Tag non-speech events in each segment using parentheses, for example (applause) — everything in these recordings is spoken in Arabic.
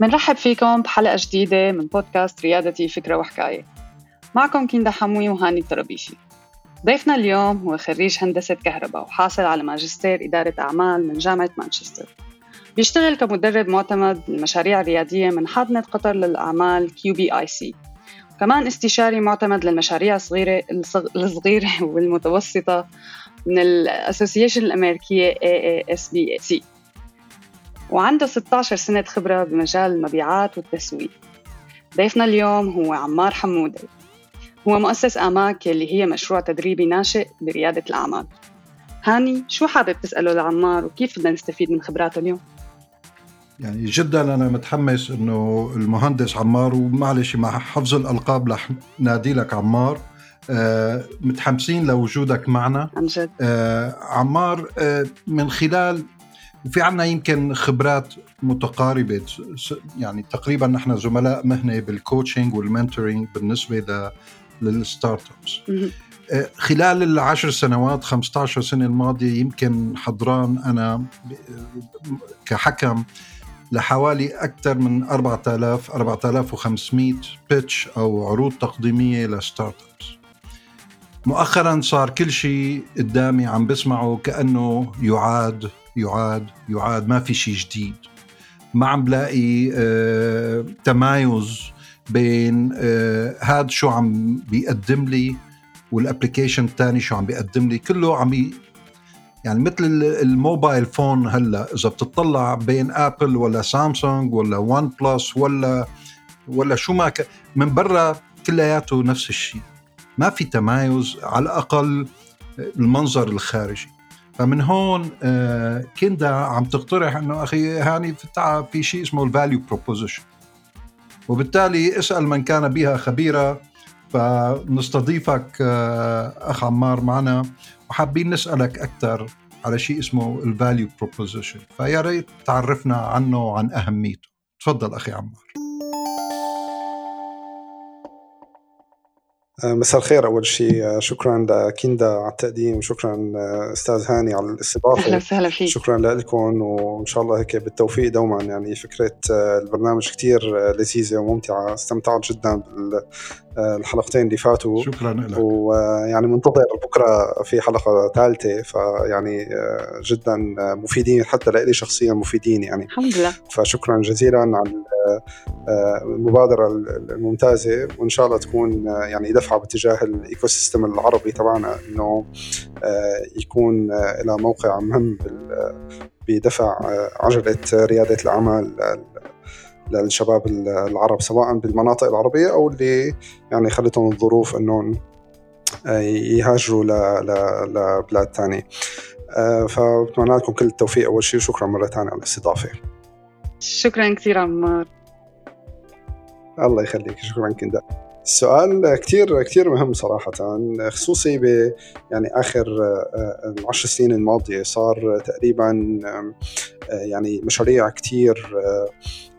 بنرحب فيكم بحلقة جديدة من بودكاست ريادتي فكرة وحكاية. معكم كيندا حموي وهاني الطرابيشي. ضيفنا اليوم هو خريج هندسة كهرباء وحاصل على ماجستير إدارة أعمال من جامعة مانشستر. بيشتغل كمدرب معتمد للمشاريع الريادية من حاضنة قطر للأعمال QBIC كمان استشاري معتمد للمشاريع الصغيرة الصغيرة والمتوسطة من ال association الأمريكية AASBC وعنده 16 سنة خبرة بمجال المبيعات والتسويق. ضيفنا اليوم هو عمار حمودة. هو مؤسس آماك اللي هي مشروع تدريبي ناشئ بريادة الأعمال. هاني شو حابب تسأله لعمار وكيف بدنا نستفيد من خبراته اليوم؟ يعني جدا أنا متحمس إنه المهندس عمار ومعلش مع حفظ الألقاب رح نادي لك عمار. آه متحمسين لوجودك معنا. عن جد. آه عمار آه من خلال وفي عنا يمكن خبرات متقاربة يعني تقريبا نحن زملاء مهنة بال coaching وال mentoring بالنسبة لل startups خلال العشر سنوات 15 سنة الماضية يمكن حضران أنا كحكم لحوالي أكثر من 4000 4500 pitch أو عروض تقديمية ل startups مؤخرا صار كل شيء قدامي عم بسمعه كأنه يعاد يعاد يعاد ما في شيء جديد. ما عم بلاقي آه تمايز بين آه هذا شو عم بيقدم لي وال application الثاني شو عم بيقدم لي. كله عم بي يعني مثل ال mobile phone هلأ إذا بتطلع بين Apple ولا سامسونج ولا OnePlus ولا ولا شو ما ك... من برا كلياته نفس الشيء ما في تمايز على الأقل المنظر الخارجي. فمن هون آه، كندا عم تقترح إنه أخي هاني في شيء اسمه ال value proposition وبالتالي اسأل من كان بها خبيرا فنستضيفك آه، أخ عمار معنا وحابين نسألك أكثر على شيء اسمه ال value proposition فيا ريت تعرفنا عنه وعن أهميته. تفضل أخي عمار. مساء الخير أول شيء آه، شكرا لكيندا على التقديم وشكرا آه، أستاذ هاني على الاستضافة. أهلا وسهلا فيك. شكرا لكم وإن شاء الله هيك بالتوفيق دوما. يعني فكرة البرنامج كثير لذيذة وممتعة. استمتعت جدا الحلقتين اللي فاتوا. شكرا لك. ويعني منتظر بكرة في حلقة ثالثة. فيعني جدا مفيدين حتى لي شخصيا مفيدين يعني. الحمد لله. فشكرا جزيلا على المبادرة الممتازة وإن شاء الله تكون يعني دفعة باتجاه ال ecosystem العربي تبعنا إنه يكون لها موقع مهم بدفع عجلة ريادة الأعمال للشباب العرب سواء بالمناطق العربية أو اللي يعني خلتهم الظروف أنهم آه، يهاجروا لبلاد ثانية آه، فبتمنى لكم كل التوفيق. أول شيء وشكرا مرة ثانية على الاستضافة. شكرا كثير عمار. الله يخليك شكرا كندا. السؤال كثير كثير مهم صراحة خصوصي ب يعني آخر آه، العشر سنين الماضية صار تقريبا يعني مشاريع كثير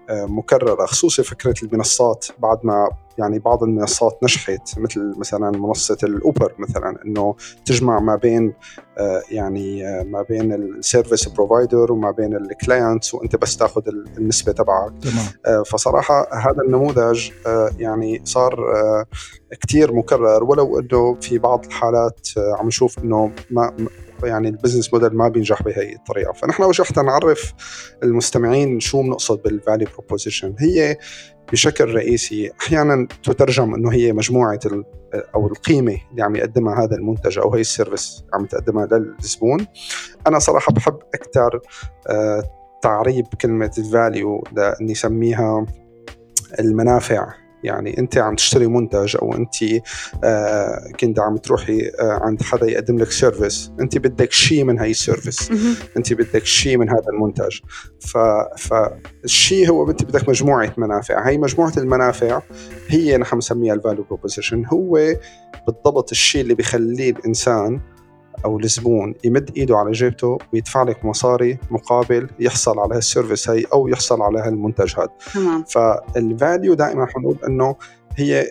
مكررة خصوصي فكرة المنصات. بعد ما يعني بعض المنصات نجحت مثل مثلا منصة ال Uber مثلا إنه تجمع ما بين آه، يعني آه، ما بين ال service provider وما بين ال clients وأنت بس تاخذ النسبة تبعك. تمام. آه، فصراحة هذا النموذج يعني صار كثير مكرر. ولو إنه في بعض الحالات عم نشوف إنه ما يعني ال business model ما بينجح بهي الطريقة. فنحن اول حتى نعرف المستمعين شو بنقصد بال value proposition هي بشكل رئيسي أحيانا تترجم إنه هي مجموعة أو القيمة اللي عم يقدمها هذا المنتج أو هي ال service عم تقدمها للزبون. أنا صراحة بحب أكثر آه، تعريب كلمة ال value لأسميها المنافع. يعني أنت عم تشتري منتج أو أنت آه كنت عم تروحي آه عند حدا يقدم لك service أنت بدك شيء من هاي ال service أنت بدك شيء من هذا المنتج. ف فالشيء هو أنت بدك مجموعة منافع. هاي مجموعة المنافع هي نحن بنسميها ال value proposition هو بالضبط الشيء اللي بيخليه الإنسان أو الزبون يمد إيده على جيبته ويدفع لك مصاري مقابل يحصل على هال service هي أو يحصل على هالمنتج هذا تمام. فال value دائما حنقول إنه هي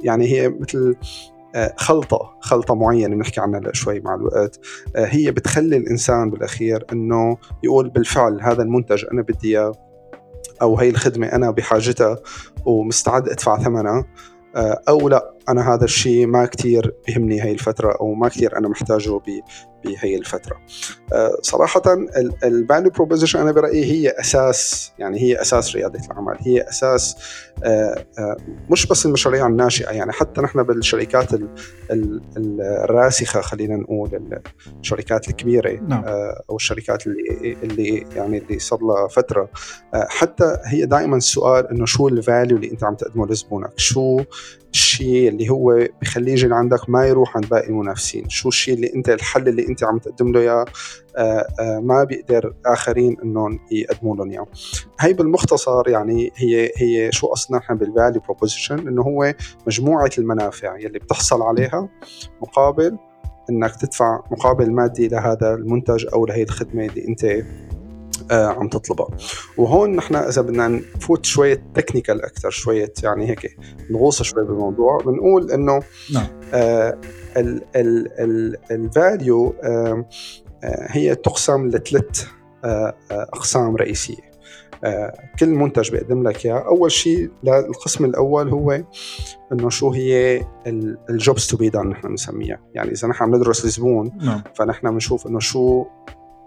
يعني هي مثل خلطة خلطة معينة بنحكي عنها شوي مع الوقت. هي بتخلي الإنسان بالأخير أنه يقول بالفعل هذا المنتج أنا بدي إياه أو هي الخدمة أنا بحاجتها ومستعد أدفع ثمنها. آه، أو لا. أنا هذا الشيء ما كتير بهمني هي الفترة أو ما كتير أنا محتاجه بهي الفترة. آه، صراحة ال value proposition أنا برأيي هي أساس يعني هي أساس ريادة الأعمال. هي أساس آه، مش بس المشاريع الناشئة يعني حتى نحن بالشركات الراسخة خلينا نقول الشركات الكبيرة نعم. أو الشركات اللي اللي يعني اللي صار لها فترة. حتى هي دائما السؤال إنه شو ال value اللي أنت عم تقدمه لزبونك؟ شو الشيء اللي هو بخليه يجي لعندك ما يروح عند باقي المنافسين؟ شو الشيء اللي أنت الحل اللي انت عم تقدم له اياه آه، آه، ما بيقدر آخرين إنهم يقدموا لهم اياه. هي بالمختصر يعني هي هي شو قصدنا نحن بال value proposition إنه هو مجموعة المنافع يلي بتحصل عليها مقابل إنك تدفع مقابل مادي لهذا المنتج أو لهي الخدمة اللي أنت عم تطلبها. وهون نحن إذا بدنا نفوت شوية technical أكثر شوية يعني هيك نغوص شوي بالموضوع. بنقول إنه نعم. آه ال value آه آه هي تقسم لثلاث آه أقسام رئيسية. آه كل منتج بيقدم لك اياه أول شيء القسم الأول هو إنه شو هي ال jobs to be done نحن بنسميها. يعني إذا نحن عم ندرس الزبون نعم. فنحن بنشوف إنه شو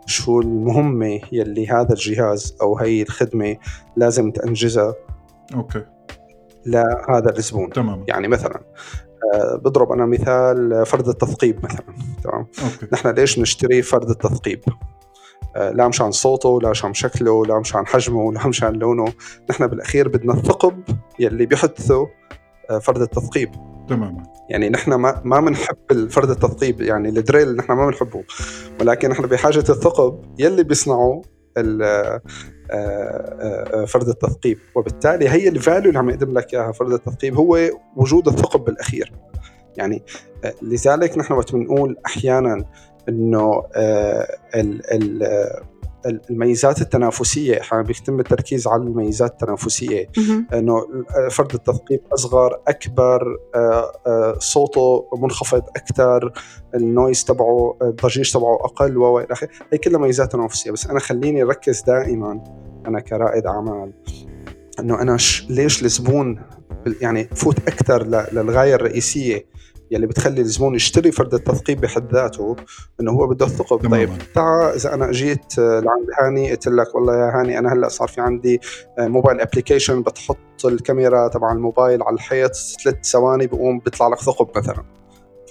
شو المهمة يلي هذا الجهاز أو هي الخدمة لازم تنجزها أوكي. لهذا الزبون. تمام يعني مثلا آه، بضرب أنا مثال فرد التثقيب مثلا تمام؟ أوكي. نحن ليش نشتري فرد التثقيب؟ آه، لا مشان صوته لا مشان شكله لا مشان حجمه لا مشان لونه. نحن بالأخير بدنا الثقب يلي بيحدثه آه، فرد التثقيب. تماما. يعني نحن ما ما بنحب الفرد التثقيب يعني ال drill نحن ما بنحبه ولكن نحن بحاجة الثقب يلي بيصنعوا آه، آه، فرد التثقيب. وبالتالي هي الفاليو اللي عم يقدم لك إياها فرد التثقيب هو وجود الثقب بالأخير. يعني لذلك نحن وقت بنقول أحيانا إنه ال الميزات التنافسية. أحيانا بيتم التركيز على الميزات التنافسية. إنه فرد التثقيب أصغر أكبر آه، آه، صوته منخفض أكثر ال noise تبعه الضجيج تبعه أقل وإلى آخره. هي كلها ميزات تنافسية. بس أنا خليني أركز دائما أنا كرائد أعمال إنه أنا ليش الزبون يعني فوت أكثر للغاية الرئيسية؟ يلي بتخلي الزبون يشتري فرد التثقيب بحد ذاته إنه هو بده الثقب. طيب تعا إذا أنا اجيت آه، لعند هاني قلت لك والله يا هاني أنا هلأ صار في عندي آه، mobile application بتحط الكاميرا تبع الموبايل على الحيط ثلاث ثواني بقوم بيطلع لك ثقب مثلا.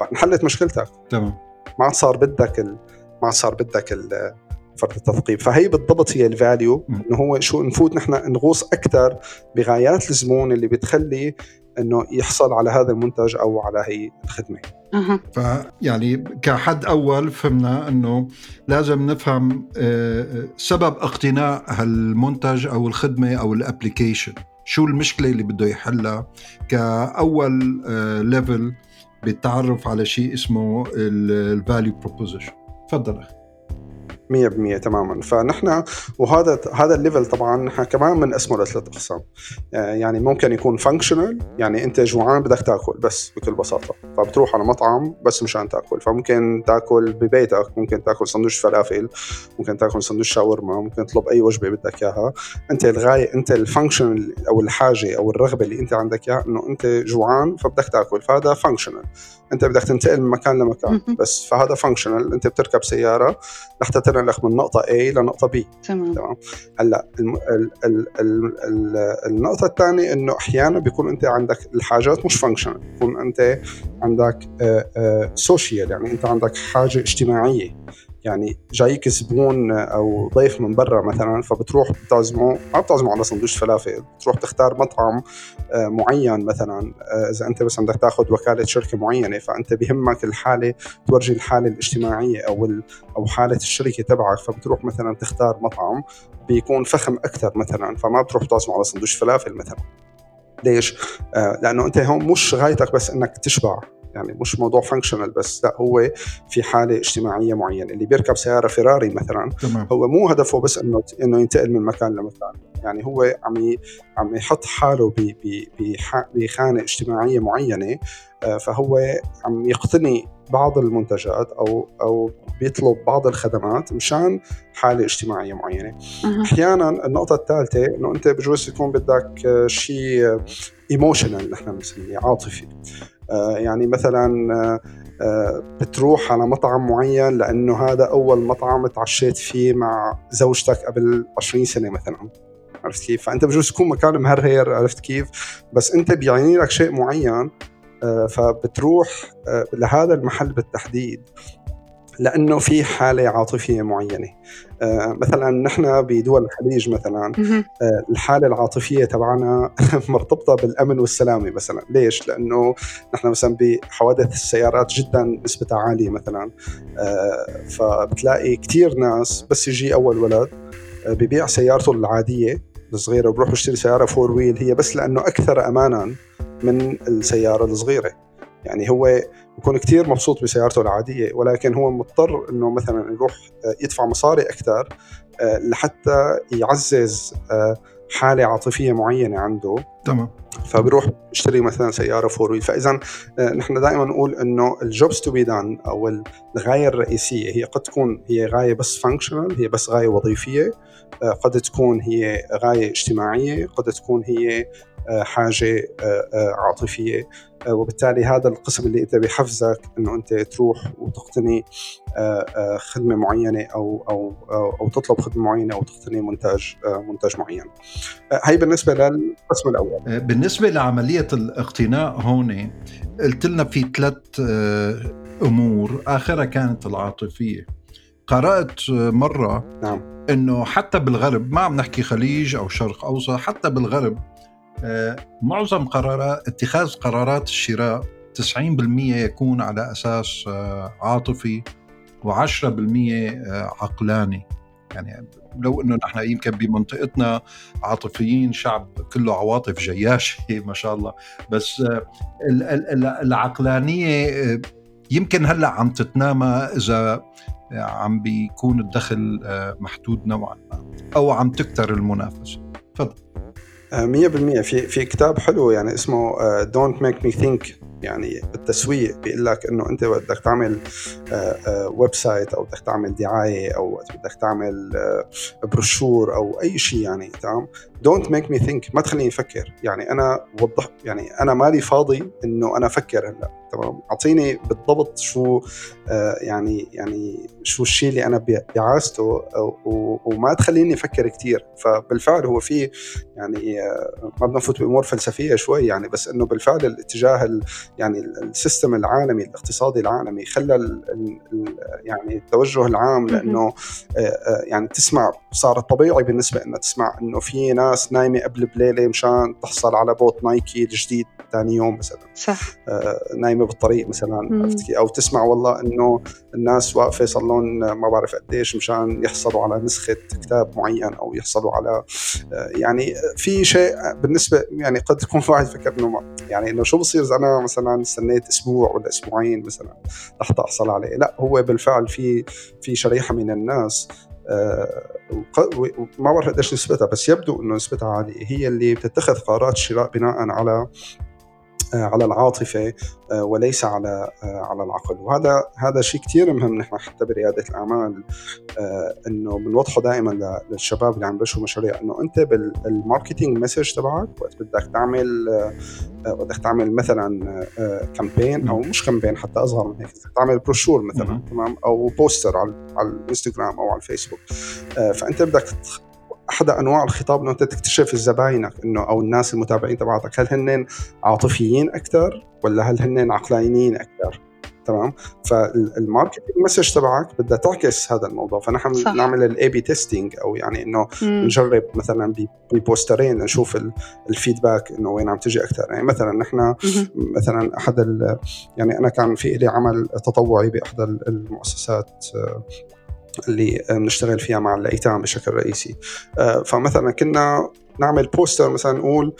فانحلت مشكلتك. تمام. ما عاد صار بدك ال... ما عاد صار بدك ال... فرد التثقيب فهي بالضبط هي ال value إنه هو شو نفوت نحن نغوص أكثر بغايات الزبون اللي بتخلي إنه يحصل على هذا المنتج أو على هي الخدمة. أه. فيعني كحد أول فهمنا إنه لازم نفهم آه، سبب اقتناء هالمنتج أو الخدمة أو ال application شو المشكلة اللي بده يحلها؟ كأول level آه، بالتعرف على شيء اسمه ال value proposition تفضل أخي. 100% تماما. فنحن وهذا هذا ال level طبعا نحن كمان بنقسمه لثلاث أقسام. آه، يعني ممكن يكون functional يعني أنت جوعان بدك تأكل بس بكل بساطة. فبتروح على مطعم بس مشان تأكل. فممكن تأكل ببيتك ممكن تأكل سندويش فلافل ممكن تأكل سندويش شاورما ممكن تطلب أي وجبة بدك إياها. أنت الغاية أنت ال function أو الحاجة أو الرغبة اللي أنت عندك إياها إنه أنت جوعان فبدك تأكل. فهذا functional أنت بدك تنتقل من مكان لمكان بس. فهذا functional أنت بتركب سيارة لحتى تنقلك من نقطة A لنقطة B. تمام. تمام؟ هلأ النقطة الثانية إنه أحيانا بيكون أنت عندك الحاجات مش functional بيكون أنت عندك social آه، آه، يعني أنت عندك حاجة اجتماعية. يعني جايك زبون أو ضيف من برا مثلا فبتروح بتعزمه. ما بتعزمه على سندويش فلافل بتروح تختار مطعم آه، معين مثلا. آه، إذا أنت بس بدك تاخذ وكالة شركة معينة فأنت بهمك الحالة تورجي الحالة الاجتماعية أو أو حالة الشركة تبعك. فبتروح مثلا تختار مطعم بيكون فخم أكثر مثلا فما بتروح تعزمه على سندويش فلافل مثلا. ليش؟ آه لأنه أنت هون مش غايتك بس إنك تشبع. يعني مش موضوع فانكشنال بس لا هو في حالة اجتماعية معينة اللي بيركب سيارة فيراري مثلا تمام. هو مو هدفه بس إنه إنه ينتقل من مكان لمكان يعني هو عم عم يحط حاله بخانة اجتماعية معينة آه، فهو عم يقتني بعض المنتجات أو أو بيطلب بعض الخدمات مشان حالة اجتماعية معينة أحيانا النقطة الثالثة إنه أنت بجوز يكون بدك شيء ايموشنال نحن بنسميه عاطفي آه، يعني مثلا آه، آه، بتروح على مطعم معين لأنه هذا أول مطعم تعشيت فيه مع زوجتك قبل 20 سنة مثلا عرفت كيف؟ فأنت بجوز تكون مكان مهرهر عرفت كيف؟ بس أنت بيعني لك شيء معين فبتروح لهذا المحل بالتحديد لأنه في حالة عاطفية معينة. آه مثلا نحن بدول الخليج مثلا آه الحالة العاطفية تبعنا (laughs) مرتبطة بالأمن والسلامة مثلا. ليش؟ لأنه نحن مثلا بحوادث السيارات جدا نسبتها عالية مثلا. آه فبتلاقي كثير ناس بس يجي أول ولد آه ببيع سيارته العادية. الصغيرة وبروح يشتري سيارة فور ويل هي بس لأنه أكثر امانا من السيارة الصغيرة. يعني هو بكون كثير مبسوط بسيارته العادية ولكن هو مضطر إنه مثلا يروح آه، يدفع مصاري أكثر آه، لحتى يعزز آه، حالة عاطفية معينة عنده. تمام. فبروح يشتري مثلا سيارة four wheel فاذا نحن دائما نقول إنه ال jobs to be done أو الغاية الرئيسية هي قد تكون هي غاية بس functional هي بس غاية وظيفية. قد تكون هي غاية اجتماعية قد تكون هي حاجة عاطفية آه، وبالتالي هذا القسم اللي أنت بحفزك إنه أنت تروح وتقتني آه، آه، خدمة معينة أو أو أو تطلب خدمة معينة أو تقتني منتج منتج معين. هي بالنسبة للقسم الأول. بالنسبة لعملية الاقتناء هون قلت لنا في ثلاث أمور آخرها كانت العاطفية. قرأت مرة نعم إنه حتى بالغرب ما عم نحكي خليج أو شرق أوسط حتى بالغرب آه، معظم قرارات اتخاذ قرارات الشراء 90% يكون على أساس آه، عاطفي و10% آه، عقلاني. يعني لو إنه نحن يمكن بمنطقتنا عاطفيين شعب كله عواطف جياشه (laughs) ما شاء الله. بس العقلانية يمكن هلأ عم تتنامى إذا عم بيكون الدخل محدود نوعا ما أو عم تكتر المنافسة. تفضل. 100% في في كتاب حلو يعني اسمه don't make me think يعني بالتسويق بيقول لك إنه أنت بدك تعمل ويب آه، site آه، أو بدك تعمل دعاية أو بدك تعمل بروشور آه، أو أي شيء يعني تمام؟ don't make me think ما تخليني أفكر. يعني أنا وضح يعني أنا مالي فاضي إنه أنا أفكر هلأ. تمام؟ أعطيني بالضبط شو آه يعني يعني شو الشيء اللي أنا بعازته وما تخليني أفكر كثير فبالفعل هو في يعني آه ما بدنا نفوت بأمور فلسفية شوي يعني بس إنه بالفعل الاتجاه يعني ال system العالمي الاقتصادي العالمي خلى يعني التوجه العام لأنه آه, يعني تسمع صار طبيعي بالنسبة لنا تسمع إنه في ناس نايمة قبل بليلة مشان تحصل على بوت نايكي الجديد. ثاني يوم مثلا صح. آه نايمة بالطريق مثلا عرفت أو تسمع والله إنه الناس واقفة صار لهم ما بعرف قديش مشان يحصلوا على نسخة كتاب معين أو يحصلوا على آه يعني في شيء بالنسبة يعني قد يكون (laughs) واحد فكر إنه يعني إنه شو بصير إذا أنا مثلا استنيت أسبوع ولا أسبوعين مثلا لحتى أحصل عليه؟ لا هو بالفعل في في شريحة من الناس آه، ما بعرف قديش نسبتها بس يبدو إنه نسبتها عالية هي اللي بتتخذ قرارات الشراء بناء على آه، على العاطفة آه، وليس على آه، على العقل. وهذا هذا شيء كثير مهم نحن حتى برياده الأعمال إنه بنوضحه دائما للشباب اللي عم بلشوا مشاريع إنه أنت بال marketing message تبعك وقت بدك تعمل بدك تعمل مثلا campaign أو مش كامبين حتى اصغر من هيك بدك تعمل بروشور مثلا تمام؟ أو بوستر على على الإنستغرام أو على الفيسبوك. فأنت بدك احدى أنواع الخطاب إنه أنت تكتشف زباينك إنه أو الناس المتابعين تبعتك هل هن عاطفيين أكثر ولا هل هن عقلانيين أكثر تمام؟ فال marketing message تبعك بدها تعكس هذا الموضوع. فنحن صح. نعمل ال A/B testing أو يعني إنه نجرب مثلا ب posterين نشوف ال feedback إنه وين عم تجي أكثر يعني مثلا نحن مثلا أحد يعني أنا كان في لي عمل تطوعي باحدى المؤسسات اللي بنشتغل فيها مع الايتام بشكل رئيسي. آه، فمثلا كنا نعمل poster مثلا نقول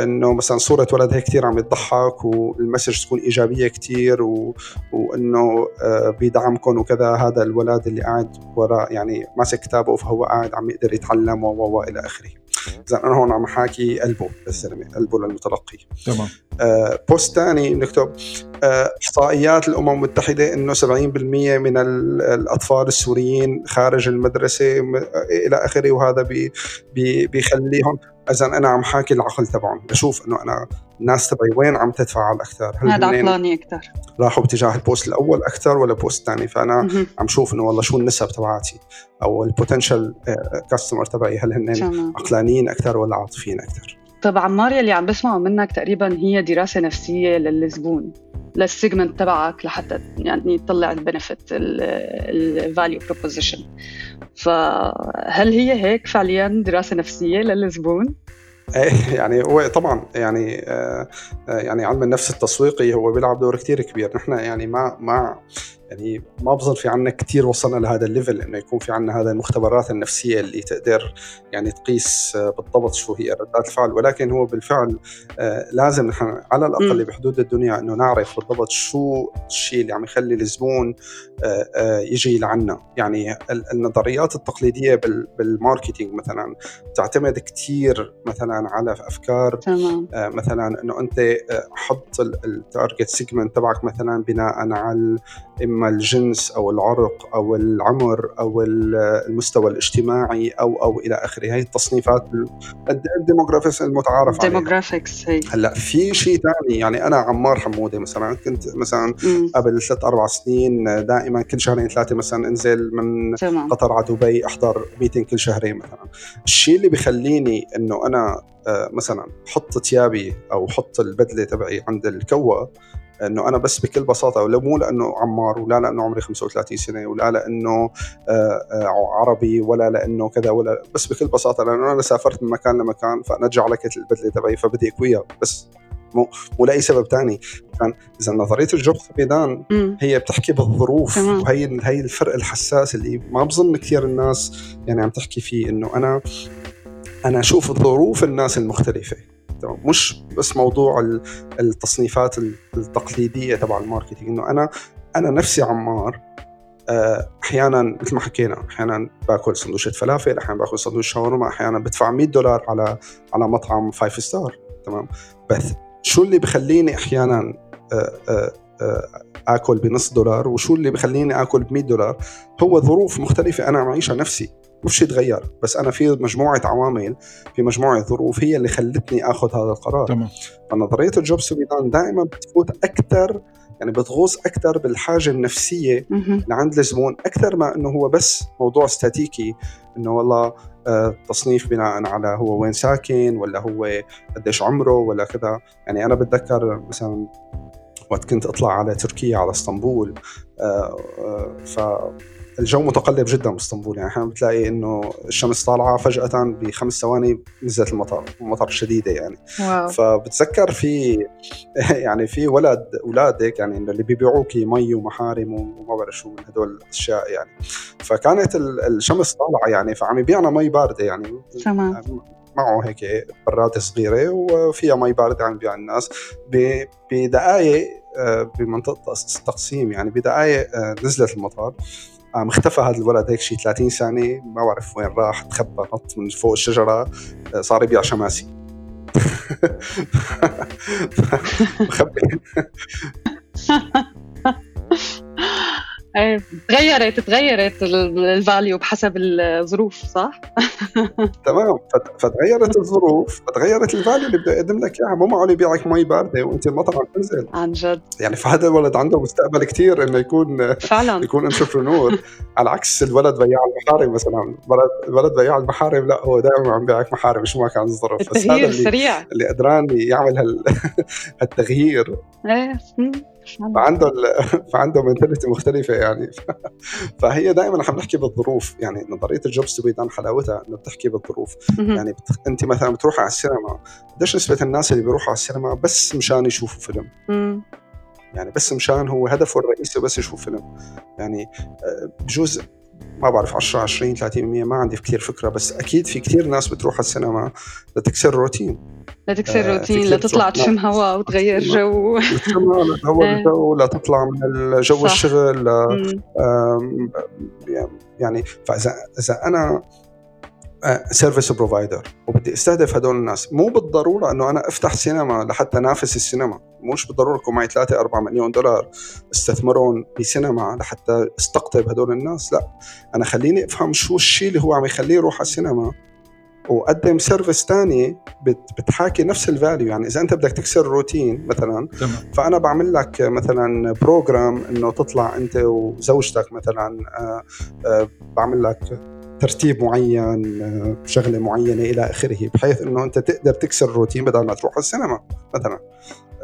إنه مثلا صورة ولد هيك كثير عم يضحك وال message تكون إيجابية كثير و... وإنه آه، بيدعمكم وكذا. هذا الولد اللي قاعد وراء يعني ماسك كتابه فهو قاعد عم يقدر يتعلم و إلى آخره. اذا أنا هون عم حاكي قلبه للزلمه قلبه للمتلقي. تمام. آه post ثاني بنكتب آه إحصائيات الأمم المتحدة إنه 70% من الأطفال السوريين خارج المدرسة إلى آخره وهذا بي بي بيخليهم. اذا أنا عم حاكي العقل تبعهم بشوف إنه أنا الناس تبعي وين عم تتفاعل أكثر هل هذا عقلاني أكثر راحوا باتجاه ال post الأول أكثر ولا ال post الثاني؟ فأنا م-م. عم شوف إنه والله شو النسب تبعاتي أو ال potential customer آه، تبعي هل هن عقلانيين أكثر ولا عاطفيين أكثر؟ طب عمار يلي عم بسمعه منك تقريبا هي دراسة نفسية للزبون لل segment تبعك لحتى يعني تطلع ال benefit ال value proposition فهل هي هيك فعليا دراسة نفسية للزبون؟ إيه يعني هو طبعا يعني آه, آه، يعني علم النفس التسويقي هو بيلعب دور كثير كبير. نحن يعني ما ما يعني ما بظن في عنا كثير وصلنا لهذا ال level إنه يكون في عنا هذا المختبرات النفسية اللي تقدر يعني تقيس آه، بالضبط شو هي ردات الفعل. ولكن هو بالفعل آه، لازم نحن على الأقل بحدود الدنيا إنه نعرف بالضبط شو الشيء اللي عم يخلي الزبون آه، يجي لعنا. يعني النظريات التقليدية بال marketing مثلا تعتمد كثير مثلا على أفكار تمام. مثلا إنه أنت حط ال target segment تبعك مثلا بناء على إما الجنس أو العرق أو العمر أو المستوى الاجتماعي أو أو إلى آخره. هي التصنيفات ال demographics المتعارف عليها. ال demographics هي. هلأ في شيء ثاني يعني أنا عمار حمودة مثلا. كنت مثلا قبل ثلاث أربع سنين دائما كل شهرين ثلاثة مثلا أنزل من تمام. قطر على دبي أحضر meeting كل شهرين مثلا. الشيء اللي بخليني إنه أنا آه، مثلا حط ثيابي أو حط البدلة تبعي عند الكوا إنه أنا بس بكل بساطة ولا مو لأنه عمار ولا لأنه عمري 35 سنة ولا لأنه آه، آه، عربي ولا لأنه كذا ولا بس بكل بساطة لأنه أنا سافرت من مكان لمكان فأنا جعلكت البدلة تبعي فبدي اكويها بس مو مو لأي سبب ثاني كان إذا نظرية الجوب بيدان هي بتحكي بالظروف وهي هي الفرق الحساس اللي ما بظن كثير الناس يعني عم تحكي فيه إنه أنا أنا أشوف ظروف الناس المختلفة. مش بس موضوع التصنيفات التقليدية تبع الماركتينج. إنه أنا أنا نفسي عمار آه، أحيانا مثل ما حكينا أحيانا باكل سندويشة فلافل أحيانا باكل سندويشة شاورما أحيانا بدفع 100 دولار على على مطعم five star تمام. بس شو اللي بخليني أحيانا آه، آه، آكل بنص دولار وشو اللي بخليني آكل ب 100 دولار؟ هو ظروف مختلفة. أنا معيشها نفسي مش شيء تغير بس أنا في مجموعة عوامل في مجموعة ظروف هي اللي خلتني آخذ هذا القرار. تمام. فنظرية الجوب سويدان دائما بتفوت أكثر يعني بتغوص أكثر بالحاجة النفسية لعند الزبون أكثر ما إنه هو بس موضوع استاتيكي إنه والله آه، تصنيف بناء على هو وين ساكن ولا هو قديش عمره ولا كذا. يعني أنا بتذكر مثلا وقت كنت أطلع على تركيا على إسطنبول. آه، آه، ف الجو متقلب جدا بإسطنبول. يعني أحيانا بتلاقي إنه الشمس طالعة فجأة بخمس ثواني نزلت المطر مطر شديدة يعني. واو. فبتذكر في (laughs) يعني في ولد اولادك يعني اللي بيبيعوكي مي ومحارم وما بعرف شو من هدول الأشياء يعني. فكانت الشمس طالعة يعني فعم يبيعنا مي باردة يعني. تمام. معه هيك براده صغيرة وفيها مي باردة عم يبيع الناس. بدقائق آه، بمنطقة التقسيم يعني بدقائق آه، نزلت المطر قام اختفى هذا الولد هيك شي 30 سنه ما بعرف وين راح تخبى نط من فوق الشجرة آه، صار يبيع شماسي. (laughs) (laughs) مخبي (laughs) إيه تغيرت تغيرت ال value بحسب الظروف صح؟ (laughs) تمام. فتغيرت الظروف فتغيرت ال value اللي بده يقدم لك إياها. مو معقول يبيعك مي باردة وأنت المطر عم تنزل عن جد. يعني فهذا الولد عنده مستقبل كثير إنه يكون فعلا. (laughs) يكون entrepreneur على عكس الولد بياع المحارم مثلا. الولد بياع المحارم لا هو دائما عم بيعك محارم شو ما كان الظرف التغيير سريع. اللي قدران يعمل هال... (laughs) هالتغيير. إيه. فعنده (laughs) فعنده منتاليتي مختلفة يعني. (laughs) فهي دائما إحنا بنحكي بالظروف. يعني نظرية الجوب سويدان حلاوتها إنه بتحكي بالظروف. يعني بت... أنت مثلا بتروح على السينما قديش نسبة الناس اللي بيروحوا على السينما بس مشان يشوفوا فيلم؟ يعني بس مشان هو هدفه الرئيسي بس يشوف فيلم. يعني آه، بجوز ما بعرف 10 20 30% ما عندي كثير فكرة بس أكيد في كثير ناس بتروح على السينما لتكسر الروتين. لتكسر الروتين آه لتطلع تشم هواء وتغير جو. لتغير. (laughs) الجو لتطلع من جو الشغل يعني فإذا إذا أنا service provider وبدي أستهدف هدول الناس. مو بالضرورة إنه أنا أفتح سينما لحتى أنافس السينما. مش بالضرورة يكون معي 3 4 مليون دولار استثمرهم بسينما لحتى أستقطب هدول الناس. لا. أنا خليني أفهم شو الشيء اللي هو عم يخليه يروح على السينما وقدم service ثاني بتحاكي نفس ال value يعني إذا أنت بدك تكسر روتين مثلا تمام. فأنا بعمل لك مثلا program إنه تطلع أنت وزوجتك مثلا آه، آه، بعمل لك ترتيب معين آه، شغلة معينة إلى آخره بحيث إنه أنت تقدر تكسر الروتين بدل ما تروح على السينما مثلا.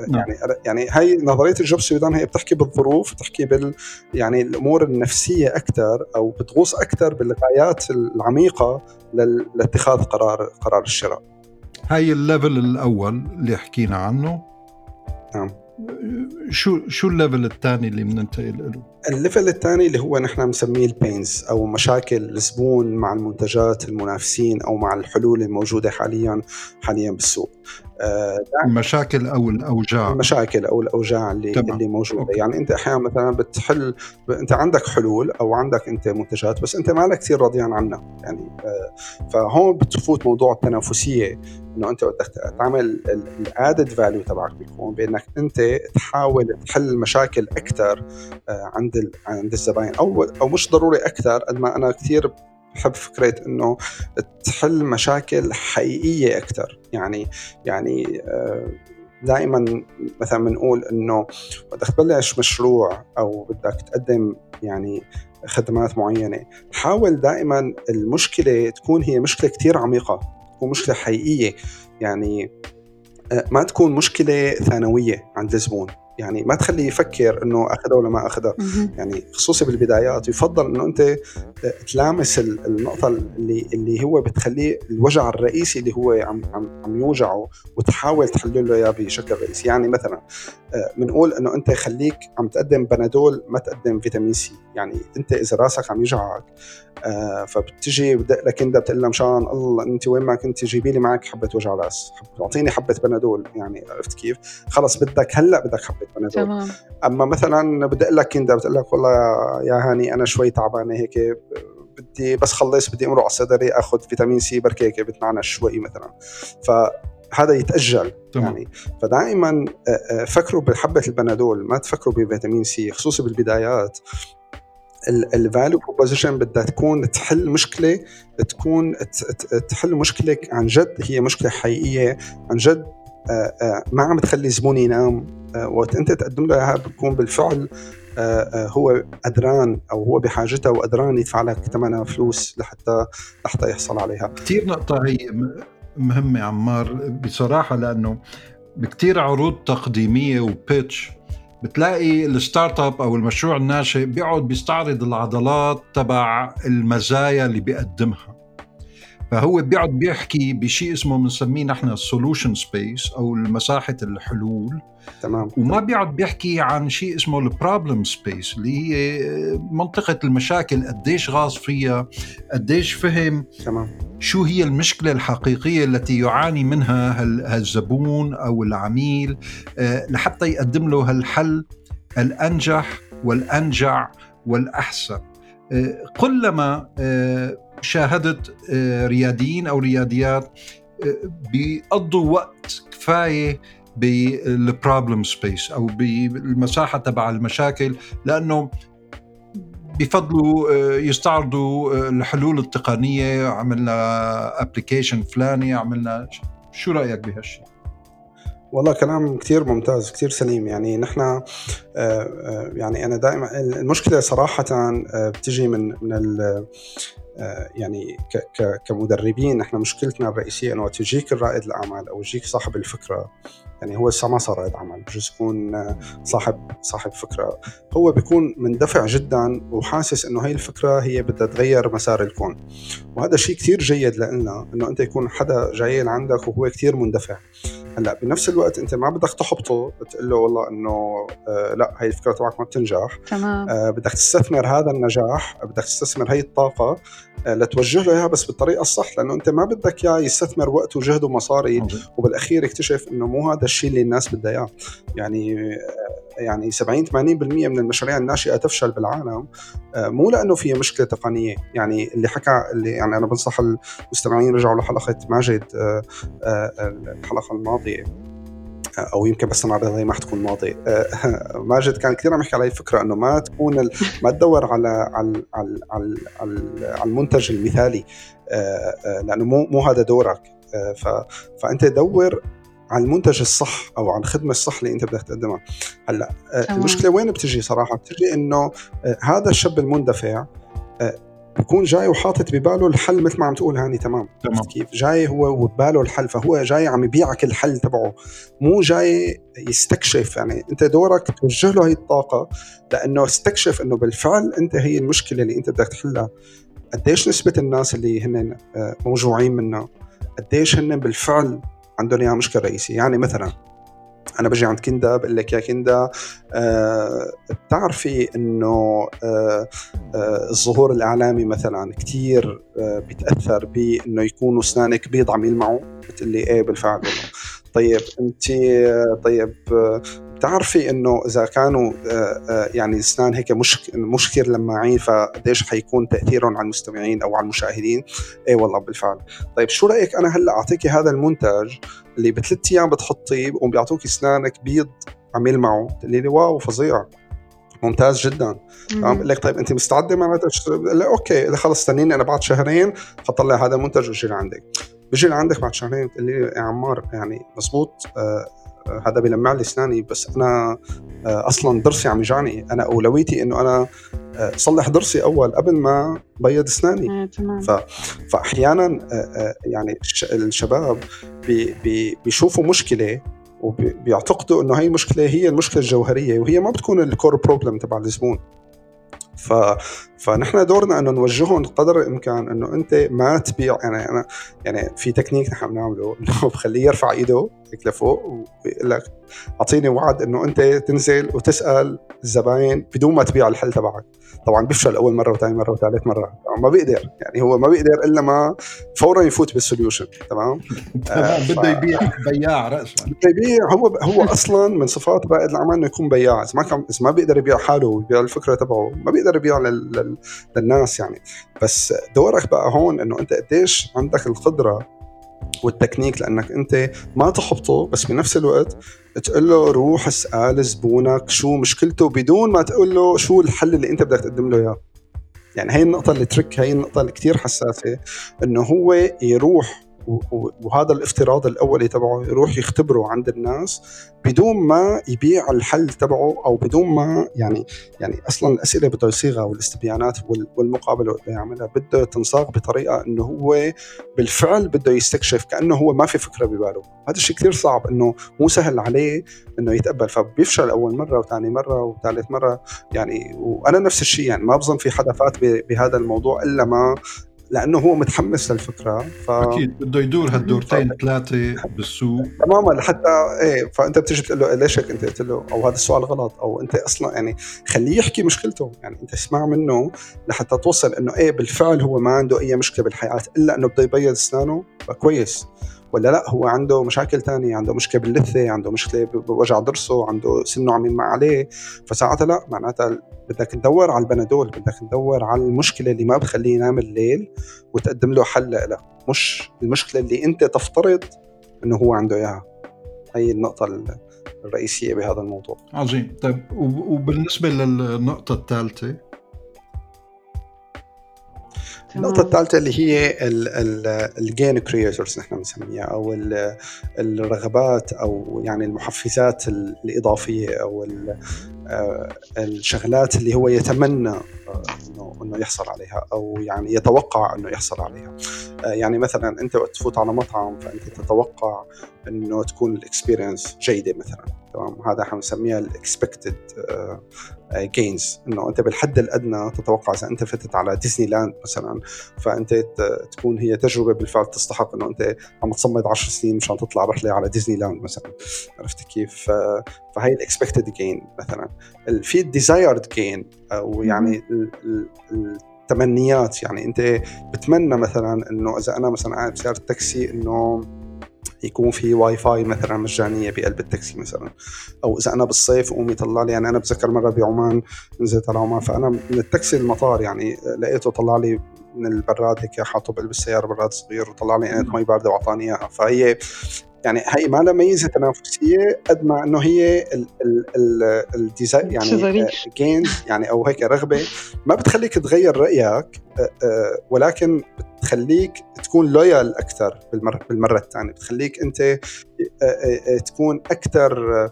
نعم. يعني يعني هاي نظرية ال jobs to be done هي بتحكي بالظروف بتحكي بال يعني الأمور النفسية أكثر أو بتغوص أكثر بالغايات العميقة لاتخاذ قرار قرار الشراء. هاي ال level الأول اللي حكينا عنه. نعم. شو شو ال level الثاني اللي بننتقل له؟ ال level الثاني اللي هو نحن بنسميه ال pains أو مشاكل الزبون مع المنتجات المنافسين أو مع الحلول الموجودة حاليا حاليا بالسوق. آه، المشاكل أو الأوجاع المشاكل أو الأوجاع اللي تمام. اللي موجودة okay. يعني أنت أحيانا مثلا بتحل أنت عندك حلول أو عندك أنت منتجات بس أنت مالك كثير رضيان عنها يعني آه، فهون بتفوت موضوع التنافسية إنه أنت بدك تعمل ال added value تبعك بيكون بإنك أنت تحاول تحل مشاكل أكثر آه، عند عند الزباين. أو أو مش ضروري أكثر قد ما أنا كثير بحب فكرة إنه تحل مشاكل حقيقية أكثر يعني يعني آه، دائما مثلا بنقول إنه بدك تبلش مشروع أو بدك تقدم يعني خدمات معينة حاول دائما المشكلة تكون هي مشكلة كثير عميقة. تكون مشكلة حقيقية. يعني آه، ما تكون مشكلة ثانوية عند الزبون يعني ما تخليه يفكر إنه أخذها ولا ما أخذها. يعني خصوصي بالبدايات يفضل إنه أنت تلامس النقطة اللي اللي هو بتخليه الوجع الرئيسي اللي هو عم عم عم يوجعه وتحاول تحل له إياه بشكل رئيسي. يعني مثلا بنقول آه، إنه أنت خليك عم تقدم بنادول ما تقدم فيتامين سي. يعني أنت إذا راسك عم يوجعك آه فبتجي بدق لك أنت بتقول لها مشان الله أنت وين ما كنت جيبي لي معك حبة وجع راس أعطيني حبة بنادول. يعني عرفت كيف؟ خلص بدك هلأ بدك حبة تمام. أما مثلا بدق لك كندا بتقول لك والله يا هاني أنا شوي تعبانة هيك بدي بس خلص بدي أمرق على الصيدليه آخذ فيتامين سي بركي هيك بتنعنش شوي مثلا ف هذا يتأجل تمام. يعني فدائما آه، آه، فكروا بحبة البنادول ما تفكروا بفيتامين سي خصوصي بالبدايات ال value proposition بدها تكون تحل مشكلة تكون تحل مشكلة عن جد هي مشكلة حقيقية عن جد ما عم تخلي زبون ينام. وقت انت تقدم له اياها بتكون بالفعل هو قدران أو هو بحاجتها وقدران يدفع لك ثمنها فلوس لحتى لحتى يحصل عليها. كثير نقطة هي مهمة عمار. بصراحة لأنه بكتير عروض تقديمية و pitch بتلاقي ال startup أو المشروع الناشئ بيقعد بيستعرض العضلات تبع المزايا اللي بيقدمها. فهو بيقعد بيحكي بشيء اسمه بنسميه نحن ال solution space أو مساحه الحلول. تمام. وما بيقعد بيحكي عن شيء اسمه ال problem space اللي هي منطقة المشاكل قديش غاص فيها قديش فهم تمام. شو هي المشكلة الحقيقية التي يعاني منها هالزبون أو العميل آه، لحتى يقدم له هالحل الأنجح والأنجع والأحسن. قلما آه، شاهدت رياديين أو رياديات بيقضوا وقت كفاية بال problem space أو بالمساحة تبع المشاكل لأنه بفضلوا آه، يستعرضوا آه، الحلول التقنية عملنا application فلاني عملنا شو رأيك بهالشيء والله كلام كثير ممتاز كثير سليم. يعني نحن آه، يعني أنا دائما المشكلة صراحة بتجي من من يعني كمدربين. نحن مشكلتنا الرئيسية إنه وقت يجيك الرائد الأعمال أو يجيك صاحب الفكرة يعني هو ما صار رائد عمل بجوز يكون صاحب صاحب فكرة. هو بيكون مندفع جدا وحاسس إنه هي الفكرة هي بدها تغير مسار الكون. وهذا شيء كثير جيد لنا إنه أنت يكون حدا جاي لعندك وهو كثير مندفع. هلا بنفس الوقت انت ما بدك تحبطه تقول له والله انه آه لا هي الفكرة تبعك ما بتنجح. تمام. آه بدك تستثمر هذا النجاح بدك تستثمر هي الطاقة آه لتوجه له إياها بس بالطريقة الصح لأنه أنت ما بدك إياه يستثمر وقت وجهد ومصاري وبالأخير يكتشف إنه مو هذا الشيء اللي الناس بدها إياه. يعني يعني 70 80% من المشاريع الناشئة تفشل بالعالم. مو لأنه فيها مشكلة تقنية. يعني اللي حكى اللي يعني أنا بنصح المستمعين رجعوا لحلقة ماجد الحلقة الماضية. أو يمكن بس أنا زي ما حتكون ماضي (laughs) ماجد كان كثير عم يحكي على الفكرة إنه ما تكون ما تدور على على على على, على المنتج المثالي. لأنه مو مو هذا دورك. فأنت دور على المنتج الصح أو على الخدمه الصح اللي أنت بدك تقدمها. هلأ المشكلة وين بتجي صراحة؟ بتجي إنه هذا الشاب المندفع بكون جاي وحاطط بباله الحل مثل ما عم تقول هاني تمام. تمام. كيف؟ جاي هو وبباله الحل فهو جاي عم يبيعك الحل تبعه. مو جاي يستكشف يعني أنت دورك توجه له هي الطاقة لأنه استكشف إنه بالفعل أنت هي المشكلة اللي أنت بدك تحلها. قديش نسبة الناس اللي هن آه، موجوعين منها؟ قديش هن بالفعل عندهم إياها مشكلة رئيسية. يعني مثلا أنا بجي عند كندا بقول لك يا كندا آه بتعرفي إنه آه آه الظهور الإعلامي مثلا كثير آه بيتاثر بإنه يكونوا أسنانك بيض عم يلمعوا بتقول لي إيه بالفعل. طيب انت طيب بتعرفي إنه إذا كانوا آه، آه، يعني إسنانك هيك مش مش كثير لماعين فقديش حيكون تأثيرهم على المستمعين أو على المشاهدين؟ إيه والله بالفعل. طيب شو رأيك أنا هلأ أعطيكي هذا المنتج اللي بثلاث أيام بتحطيه بقوم بيعطوك إسنانك بيض عم يلمعوا تقولي لي wow فظيع. ممتاز جدا. عم بقول لك طيب أنت مستعدة معناتها لا okay خلص استنيني أنا بعد شهرين حطلع هذا المنتج ويجي لعندك. بيجي لعندك بعد شهرين بتقول لي يا عمار يعني مزبوط آه هذا بيلمع لي اسناني بس أنا آه، أصلا ضرسي عم يجعني. أنا أولويتي إنه أنا آه، صلح ضرسي أول قبل ما بيض اسناني. آه، فاحيانا يعني الشباب بي بي بيشوفوا مشكلة وبيعتقدوا إنه هي المشكلة هي المشكلة الجوهرية وهي ما بتكون ال core problem تبع الزبون. ف... فنحن دورنا إنه نوجههم قدر الإمكان إنه أنت ما تبيع يعني أنا يعني في تكنيك نحن بنعمله إنه (laughs) بخليه يرفع إيده هيك لفوق ويقول لك أعطيني وعد إنه أنت تنزل وتسأل الزباين بدون ما تبيع الحل تبعك. طبعا بيفشل أول مرة وثاني مرة وثالث مرة. ما بيقدر يعني هو ما بيقدر إلا ما فورا يفوت بال solution (laughs) تمام؟ آه بده يبيع بياع راسا بده يبيع هو هو أصلا من صفات رائد الأعمال إنه يكون بياع. إذا ما كان إذا ما بيقدر يبيع حاله ويبيع الفكرة تبعه ما بيقدر يبيع لل... لل... للناس يعني. بس دورك بقى هون إنه أنت قديش عندك القدرة والتكنيك لأنك أنت ما تحبطه بس بنفس الوقت تقول له روح اسأل زبونك شو مشكلته بدون ما تقول له شو الحل اللي أنت بدك تقدم له إياه. يعني هي النقطة اللي ترك هي النقطة اللي كثير حساسة إنه هو يروح وهذا الافتراض الأولي تبعه يروح يختبره عند الناس بدون ما يبيع الحل تبعه أو بدون ما يعني يعني أصلا الأسئلة بده يصيغها والاستبيانات والمقابلة اللي يعملها بده تنصاغ بطريقة إنه هو بالفعل بده يستكشف كأنه هو ما في فكرة بباله، هذا الشيء كثير صعب إنه مو سهل عليه إنه يتقبل. فبيفشل أول مرة وثاني مرة وثالث مرة. يعني وأنا نفس الشيء يعني ما بظن في حدا فات بهذا الموضوع إلا ما لأنه هو متحمس للفكرة ف... أكيد بده يدور هالدورتين ثلاثة بالسوق. تماما لحتى إيه فأنت بتيجي بتقول له ليش هيك؟ أنت قلت له أو هذا السؤال غلط أو أنت أصلا يعني خليه يحكي مشكلته يعني أنت اسمع منه لحتى توصل إنه إيه بالفعل هو ما عنده أي مشكلة بالحياة إلا إنه بده يبيض أسنانه فكويس. ولا لا هو عنده مشاكل تانية عنده مشكلة باللثة عنده مشكلة بوجع ضرسه عنده سنه عم يلمع عليه. فساعتها لا معناتها بدك تدور على البنادول بدك تدور على المشكلة اللي ما بخليه ينام الليل وتقدم له حل لها. مش المشكلة اللي أنت تفترض إنه هو عنده إياها. هي النقطة الرئيسية بهذا الموضوع. عظيم. طيب وبالنسبة للنقطة الثالثة النقطة الثالثة اللي هي الجين كرييترز نحن بنسميها أو الرغبات أو يعني المحفزات الإضافية أو آه، الشغلات اللي هو يتمنى آه، انه إنه يحصل عليها أو يعني يتوقع إنه يحصل عليها. آه، يعني مثلا أنت وقت تفوت على مطعم فأنت تتوقع إنه تكون ال experience جيدة مثلا. تمام. هذا إحنا بنسميها ال expected gains إنه أنت بالحد الأدنى تتوقع إذا أنت فتت على ديزني لاند مثلا فأنت تكون هي تجربة بالفعل تستحق إنه أنت عم تصمد 10 سنين مشان تطلع رحلة على ديزني لاند مثلا. عرفت كيف؟ فهي ال expected gain مثلا. في ال desired gain أو يعني التمنيات يعني أنت بتمنى مثلا إنه إذا أنا مثلا قاعد بسياره تاكسي إنه يكون في واي فاي مثلا مجانية بقلب التاكسي مثلا. أو إذا أنا بالصيف قوم يطلع لي يعني أنا بتذكر مرة بعمان نزلت على عمان فأنا من التاكسي المطار يعني لقيته طلع لي من البراد هيك حاطه بقلب السيارة براد صغير وطلع لي إنه مي باردة وأعطاني إياها. فهي يعني هي ما لها ميزة تنافسية قد ما إنه هي ال desired يعني gains آه، يعني أو هيك رغبة. ما بتخليك تغير رأيك آه، آه، ولكن بتخليك تكون loyal أكثر بالمرة بالمرة الثانية بتخليك أنت تكون أكثر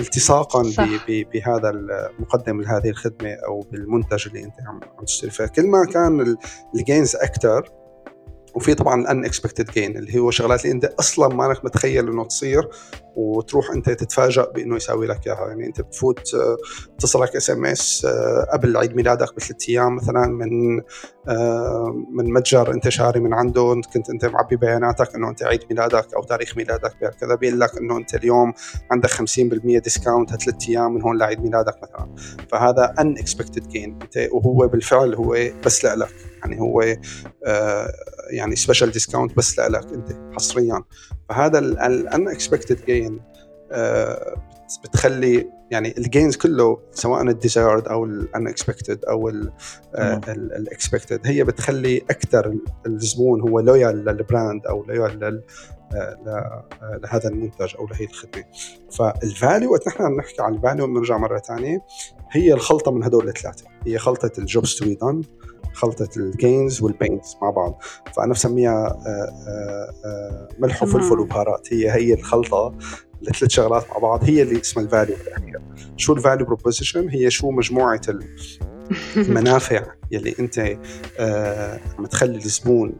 التصاقا بهذا المقدم لهذه الخدمة أو بالمنتج اللي أنت عم تشتري. فيه كل ما كان ال gains أكثر وفي طبعا ال unexpected gain اللي هو شغلات اللي أنت أصلا ما انك متخيل إنه تصير. وتروح أنت تتفاجئ بإنه يساوي لك إياها. يعني أنت بتفوت آه، تصلك SMS قبل عيد ميلادك بثلاث أيام مثلا من آه، من متجر أنت شاري من عنده كنت أنت معبي بياناتك إنه أنت عيد ميلادك أو تاريخ ميلادك كذا بيقول لك إنه أنت اليوم عندك 50% discount ثلاث أيام من هون لعيد ميلادك مثلا. فهذا unexpected gain وهو بالفعل هو بس لك يعني هو آه، يعني special discount بس لك أنت حصريا. فهذا ال unexpected gain بتخلي يعني ال gains كله سواء ال desired أو ال unexpected أو ال expected هي بتخلي أكثر الزبون هو loyal لل brand أو loyal لهذا المنتج أو لهي الخدمة. فال value وقت نحن بنحكي عن ال value بنرجع مرة ثانية هي الخلطة من هدول الثلاثة. هي خلطة ال jobs to be done خلطة ال gains وال pains مع بعض. فأنا بسميها آه، آه، آه، ملح وفلفل وبهارات. هي هي الخلطة الثلاث شغلات مع بعض. هي اللي اسمها ال value بالاخير شو ال value proposition هي شو مجموعة (laughs) المنافع يلي أنت عم تخلي الزبون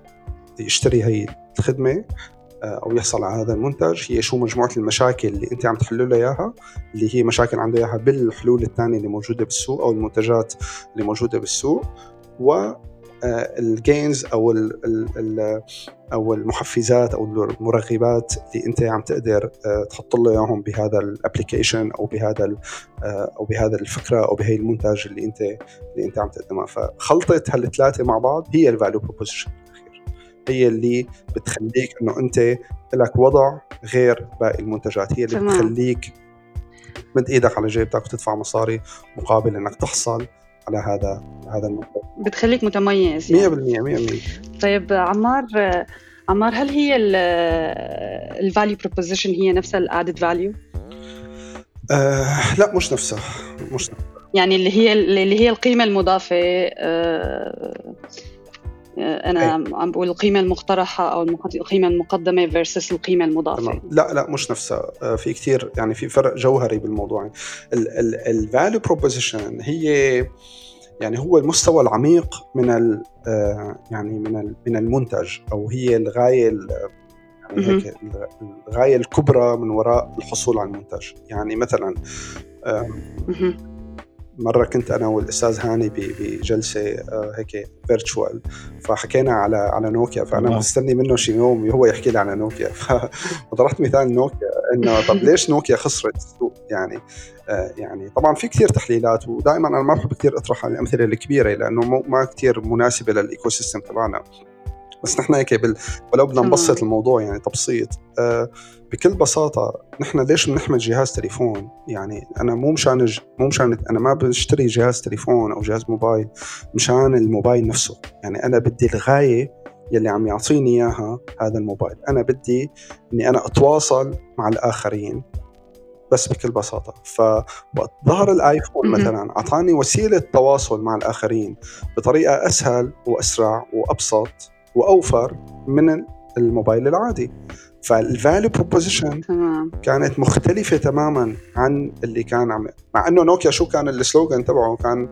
يشتري هي الخدمة أو يحصل على هذا المنتج. هي شو مجموعة المشاكل اللي أنت عم تحل له إياها اللي هي مشاكل عنده إياها بالحلول الثانية اللي موجودة بالسوق أو المنتجات اللي موجودة بالسوق. و ال gains أو ال ال أو المحفزات أو المرغبات اللي أنت عم تقدر آه، تحط له إياهم بهذا ال application أو بهذا آه، أو بهذا الفكرة أو بهي المنتج اللي أنت اللي أنت عم تقدمها. فخلطة هالثلاثة مع بعض هي ال value proposition هي اللي بتخليك إنه أنت لك وضع غير باقي المنتجات. هي اللي بتخليك تمد إيدك على جيبتك وتدفع مصاري مقابل إنك تحصل على هذا هذا المنتج. بتخليك متميز يعني. 100% 100% طيب عمار عمار هل هي ال value proposition هي نفسها ال added value؟ آه لا مش نفسها. مش نفسها. يعني اللي هي اللي هي القيمة المضافة آه أنا أي. عم بقول القيمة المقترحة أو القيمة المقدمة versus القيمة المضافة. تمام. لا لا مش نفسها. آه، في كثير يعني في فرق جوهري بالموضوع. ال value proposition هي يعني هو المستوى العميق من ال آه، يعني من من المنتج أو هي الغاية يعني هيك الغاية الكبرى من وراء الحصول على المنتج. يعني مثلا مرة كنت أنا والأستاذ هاني بجلسة آه، هيك virtual فحكينا على على نوكيا فأنا. مستني منه شي يوم هو يحكي لي على نوكيا. (laughs) فضربت مثال نوكيا إنه طب ليش نوكيا خسرت؟ يعني آه، يعني طبعا في كثير تحليلات ودائما أنا ما بحب كثير اطرح على الأمثلة الكبيرة لأنه ما كثير مناسبة لل ecosystem تبعنا. بس نحن هيك بال... ولو بدنا نبسط الموضوع يعني تبسيط. آه بكل بساطة نحن ليش بنحمل جهاز تليفون؟ يعني أنا مو مشان ج... مو مشان أنا ما بشتري جهاز تليفون أو جهاز موبايل مشان الموبايل نفسه. يعني أنا بدي الغاية يلي عم يعطيني إياها هذا الموبايل. أنا بدي إني أنا أتواصل مع الآخرين. بس بكل بساطة. فوقت ظهر الايفون مثلا أعطاني وسيلة تواصل مع الآخرين بطريقة أسهل وأسرع وأبسط وأوفر من الموبايل العادي. فال value proposition كانت مختلفة تماما عن اللي كان عم مع إنه نوكيا شو كان ال slogan تبعه؟ كان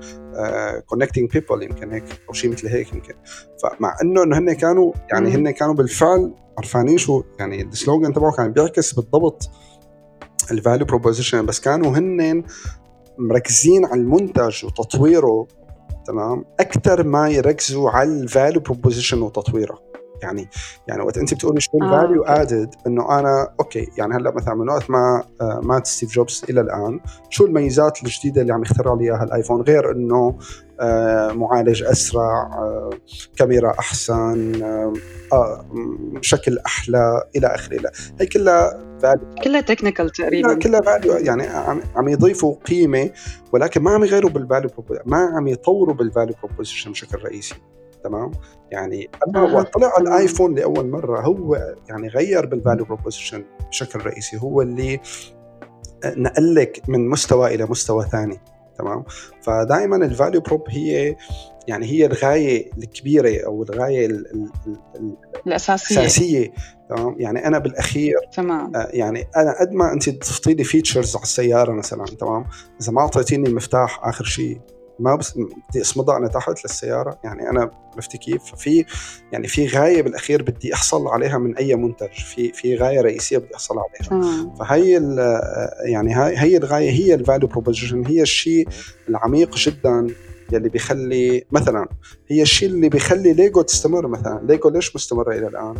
connecting uh, people يمكن هيك أو شيء مثل هيك يمكن. فمع إنه إنه هن كانوا يعني هن كانوا بالفعل عرفانين شو؟ يعني ال slogan تبعه كان بيعكس بالضبط ال value proposition بس كانوا هن مركزين على المنتج وتطويره تمام؟ أكثر ما يركزوا على ال value proposition وتطويرها يعني يعني وقت أنت بتقولي شو ال value. added إنه أنا okay يعني هلأ مثلا من وقت ما آه، مات ستيف جوبز إلى الآن شو الميزات الجديدة اللي عم يخترع لي إياها الآيفون؟ غير إنه آه، معالج أسرع آه، كاميرا أحسن شكل أحلى إلى آخره هي كلها value كلها technical تقريبا. كلها value يعني عم يضيفوا قيمة ولكن ما عم يغيروا بال value ما عم يطوروا بال value proposition بشكل رئيسي. تمام؟ يعني أنا وقت طلع الآيفون لأول مرة هو يعني غير بال value proposition بشكل رئيسي هو اللي نقلك من مستوى إلى مستوى ثاني. تمام؟ فدائما ال value prop هي يعني هي الغاية الكبيرة أو الغاية ال ال ال الأساسية. الأساسية تمام؟ يعني أنا بالأخير تمام. آه يعني أنا قد ما أنت تضفتي لي features على السيارة مثلا تمام؟ إذا ما أعطيتيني المفتاح آخر شيء ما بس بدي أصمدها أنا تحت للسيارة؟ يعني أنا عرفتي كيف؟ في يعني في غاية بالأخير بدي أحصل عليها من أي منتج في في غاية رئيسية بدي أحصل عليها. مم. فهي يعني هاي هي الغاية هي ال value proposition هي الشيء العميق جدا يلي بيخلي مثلا هي الشيء اللي بيخلي ليجو تستمر مثلا. ليجو ليش مستمرة إلى الآن؟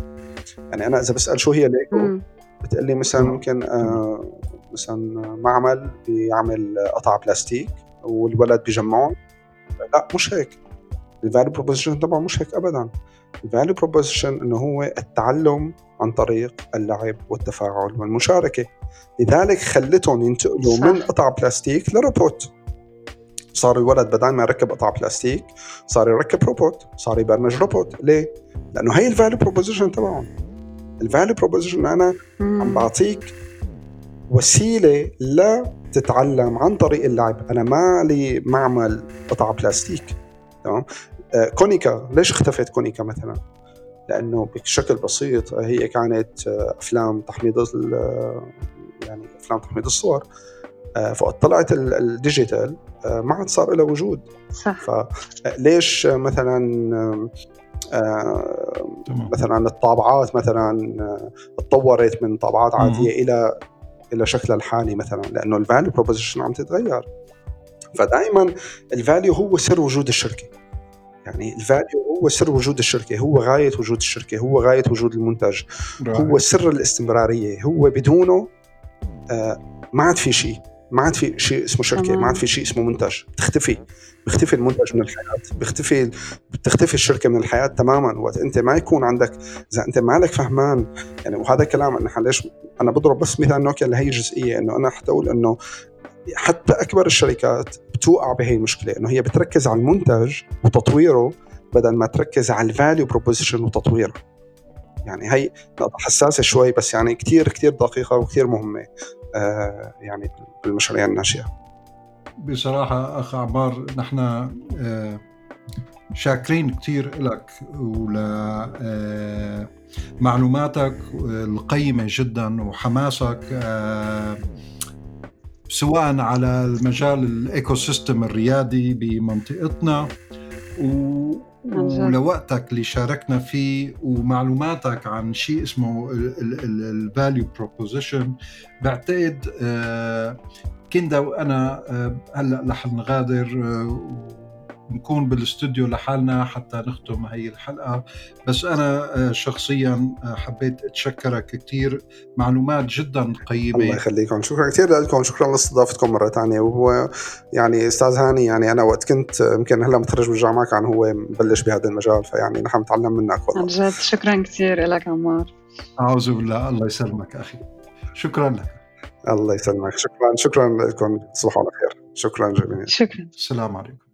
يعني أنا إذا بسأل شو هي ليجو بتقول لي مثلا ممكن آه مثلا معمل بيعمل قطع بلاستيك والولد بيجمعهم. لا مش هيك. ال value proposition تبعه مش هيك ابدا. ال value proposition إنه هو التعلم عن طريق اللعب والتفاعل والمشاركة. لذلك خلتهم ينتقلوا من قطع بلاستيك لروبوت صار الولد بدل ما يركب قطع بلاستيك صار يركب روبوت صار يبرمج روبوت. ليه؟ لأنه هي ال value proposition تبعهم. ال value proposition أنا عم بعطيك وسيلة لتتعلم عن طريق اللعب. أنا ما لي معمل قطع بلاستيك. تمام؟ آه كونيكا ليش اختفت كونيكا مثلا؟ لأنه بشكل بسيط هي كانت آه، أفلام تحميض يعني أفلام تحميض الصور. آه، فوقت طلعت ال digital آه، ما عاد صار لها وجود. صح. فليش مثلا مثلا الطابعات مثلا تطورت من طابعات عادية إلى إلى شكلها الحالي مثلا؟ لأنه ال value proposition عم تتغير. فدائما ال value هو سر وجود الشركة. يعني ال value هو سر وجود الشركة هو غاية وجود الشركة هو غاية وجود المنتج. هو سر الاستمرارية هو بدونه آه ما عاد في شيء. ما عاد في شيء اسمه شركة ما عاد في شيء اسمه منتج. بتختفي. بيختفي المنتج من الحياة. بيختفي بتختفي الشركة من الحياة تماما. وقت أنت ما يكون عندك إذا أنت مالك فهمان يعني وهذا كلام نحن ليش أنا بضرب بس مثال نوكيا لهي الجزئيه إنه أنا حتى أقول إنه حتى أكبر الشركات بتوقع بهي المشكلة إنه هي بتركز على المنتج وتطويره بدل ما تركز على ال value proposition وتطويره. يعني هي نقطة حساسة شوي بس يعني كثير كثير دقيقة وكثير مهمة آه يعني بالمشاريع الناشئة. بصراحة أخ عمار نحن آه شاكرين كثير لك ول آه معلوماتك القيمة جدا وحماسك سواء على المجال ال ecosystem الريادي بمنطقتنا. و ولوقتك اللي شاركنا فيه ومعلوماتك عن شيء اسمه ال value proposition بعتقد آه، كندا وأنا آه، هلأ رح نغادر آه، نكون بالاستوديو لحالنا حتى نختم هي الحلقة. بس أنا آه، شخصيا آه، حبيت أتشكرك كثير معلومات جدا قيمة. الله يخليكم. شكرا كثير لكم. شكرا لاستضافتكم مرة ثانية وهو يعني أستاذ هاني يعني أنا وقت كنت يمكن هلأ متخرج من الجامعة كان هو مبلش بهذا المجال. فيعني نحن نتعلم منك والله. عن جد. شكرا كثير لك عمار. أعوذ بالله. الله يسلمك أخي. شكرا لك. الله يسلمك. شكرا. شكرا لكم. تصبحوا على خير. شكرا جميعا. شكرا. السلام عليكم.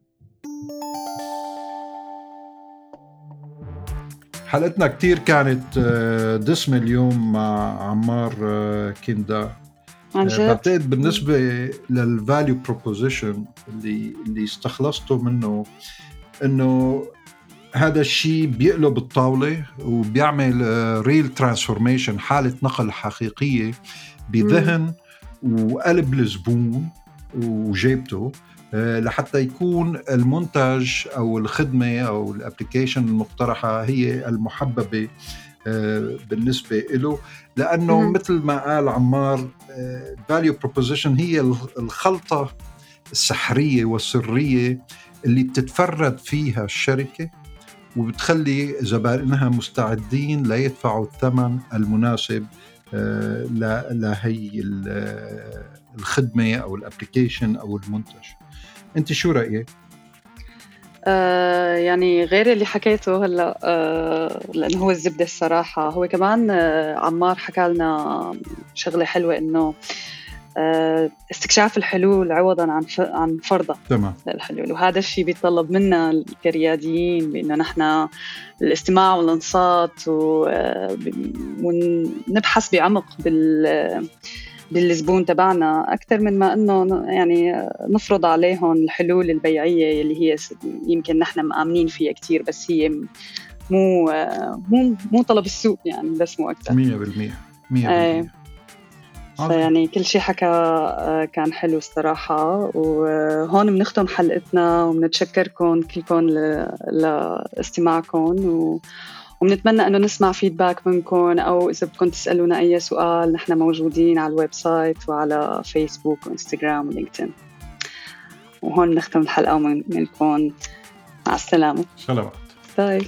حلقتنا كتير كانت آه، دسمة اليوم مع عمار آه، كندا. جد؟ بعتقد بالنسبة لل value proposition اللي اللي استخلصته منه إنه هذا الشيء بيقلب الطاولة وبيعمل real transformation حالة نقل حقيقية بذهن وقلب الزبون وجيبته. آه، لحتى يكون المنتج أو الخدمة أو ال application المقترحة هي المحببة آه، بالنسبة له لأنه مم. مثل ما قال عمار value آه، proposition هي الخلطة السحرية والسرية اللي بتتفرد فيها الشركة وبتخلي زبائنها مستعدين ليدفعوا الثمن المناسب آه، لهي الخدمة أو ال application أو المنتج انت شو رأيك؟ آه يعني غير اللي حكيته هلا آه لأنه هو الزبدة الصراحة. هو كمان آه عمار حكى لنا شغلة حلوة إنه آه استكشاف الحلول عوضا عن عن فرضها تمام. للحلول وهذا الشيء بيتطلب منا كرياديين بإنه نحن الاستماع والانصات آه، ونبحث بعمق بال بالزبون تبعنا أكثر من ما إنه يعني نفرض عليهم الحلول البيعية اللي هي يمكن نحن مآمنين فيها كثير بس هي مو مو مو طلب السوق يعني بس مو أكثر 100% 100% إيه. فيعني كل شيء حكى آه، كان حلو الصراحة. وهون بنختم حلقتنا وبنتشكركم كلكم لاستماعكم. و... وبنتمنى إنه نسمع feedback منكم أو إذا بدكم تسألونا أي سؤال نحن موجودين على ال website وعلى فيسبوك وإنستغرام ولينكدين وهون نختم الحلقة ومنكم مع السلامة. سلامات. باي